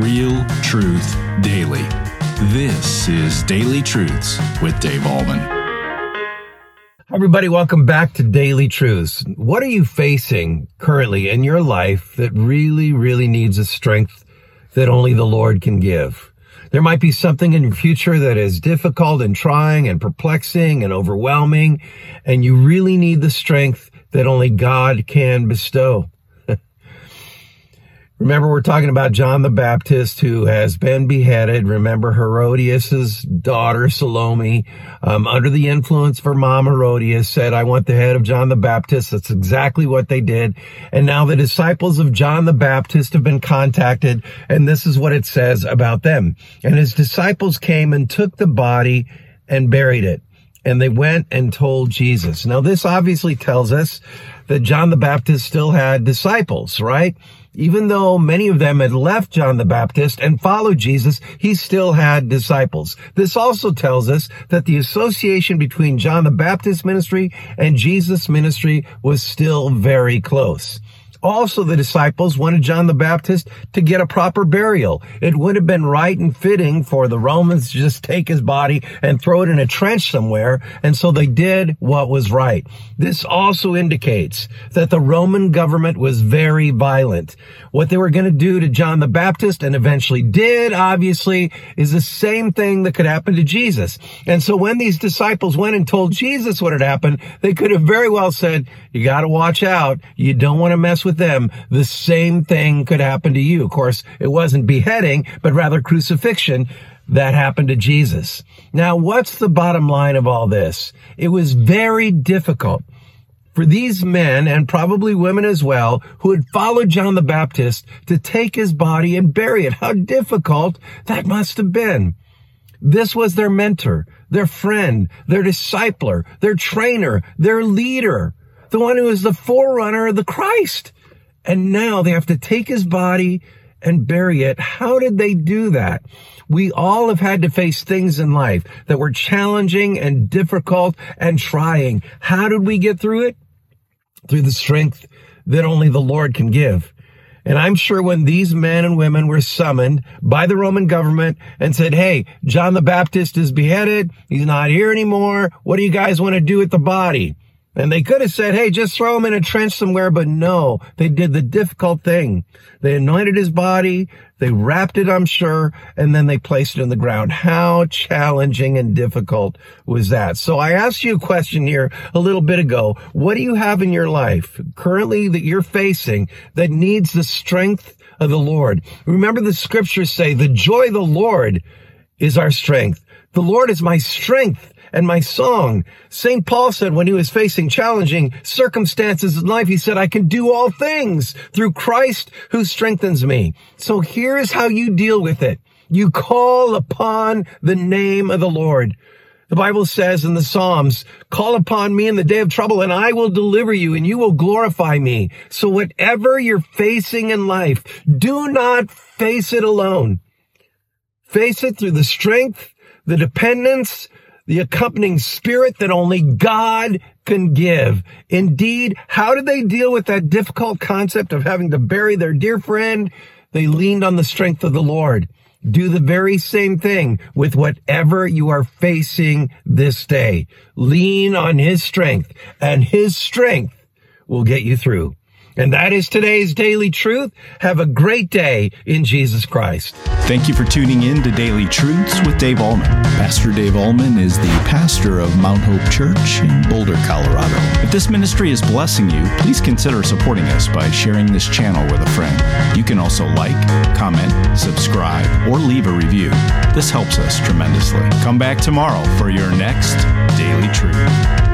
Real truth daily. This is Daily Truths with Dave Ahlman. Hi, everybody, welcome back to Daily Truths. What are you facing currently in your life that really, really needs a strength that only the Lord can give? There might be something in your future that is difficult and trying and perplexing and overwhelming, and you really need the strength that only God can bestow. Remember, we're talking about John the Baptist who has been beheaded. Remember Herodias's daughter, Salome, um, under the influence of her mom, Herodias, said, I want the head of John the Baptist. That's exactly what they did. And now the disciples of John the Baptist have been contacted, and this is what it says about them. And his disciples came and took the body and buried it. And they went and told Jesus. Now, this obviously tells us that John the Baptist still had disciples, right? Even though many of them had left John the Baptist and followed Jesus, he still had disciples. This also tells us that the association between John the Baptist ministry and Jesus ministry was still very close. Also, the disciples wanted John the Baptist to get a proper burial. It would have been right and fitting for the Romans to just take his body and throw it in a trench somewhere. And so they did what was right. This also indicates that the Roman government was very violent. What they were going to do to John the Baptist and eventually did, obviously, is the same thing that could happen to Jesus. And so when these disciples went and told Jesus what had happened, they could have very well said, you got to watch out. You don't want to mess with with them, the same thing could happen to you. Of course, it wasn't beheading, but rather crucifixion that happened to Jesus. Now, what's the bottom line of all this? It was very difficult for these men and probably women as well who had followed John the Baptist to take his body and bury it. How difficult that must have been. This was their mentor, their friend, their discipler, their trainer, their leader, the one who is the forerunner of the Christ. And now they have to take his body and bury it. How did they do that? We all have had to face things in life that were challenging and difficult and trying. How did we get through it? Through the strength that only the Lord can give. And I'm sure when these men and women were summoned by the Roman government and said, Hey, John the Baptist is beheaded. He's not here anymore. What do you guys want to do with the body? And they could have said, hey, just throw him in a trench somewhere, but no, they did the difficult thing. They anointed his body, they wrapped it, I'm sure, and then they placed it in the ground. How challenging and difficult was that? So I asked you a question here a little bit ago. What do you have in your life currently that you're facing that needs the strength of the Lord? Remember the scriptures say, the joy of the Lord is our strength. The Lord is my strength and my song. St. Paul said when he was facing challenging circumstances in life, he said, I can do all things through Christ who strengthens me. So here's how you deal with it. You call upon the name of the Lord. The Bible says in the Psalms, call upon me in the day of trouble and I will deliver you and you will glorify me. So whatever you're facing in life, do not face it alone. Face it through the strength, the dependence, the accompanying spirit that only God can give. Indeed, how did they deal with that difficult concept of having to bury their dear friend? They leaned on the strength of the Lord. Do the very same thing with whatever you are facing this day. Lean on His strength and His strength will get you through. And that is today's Daily Truth. Have a great day in Jesus Christ. Thank you for tuning in to Daily Truths with Dave Ahlman. Pastor Dave Ahlman is the pastor of Mount Hope Church in Boulder, Colorado. If this ministry is blessing you, please consider supporting us by sharing this channel with a friend. You can also like, comment, subscribe, or leave a review. This helps us tremendously. Come back tomorrow for your next Daily Truth.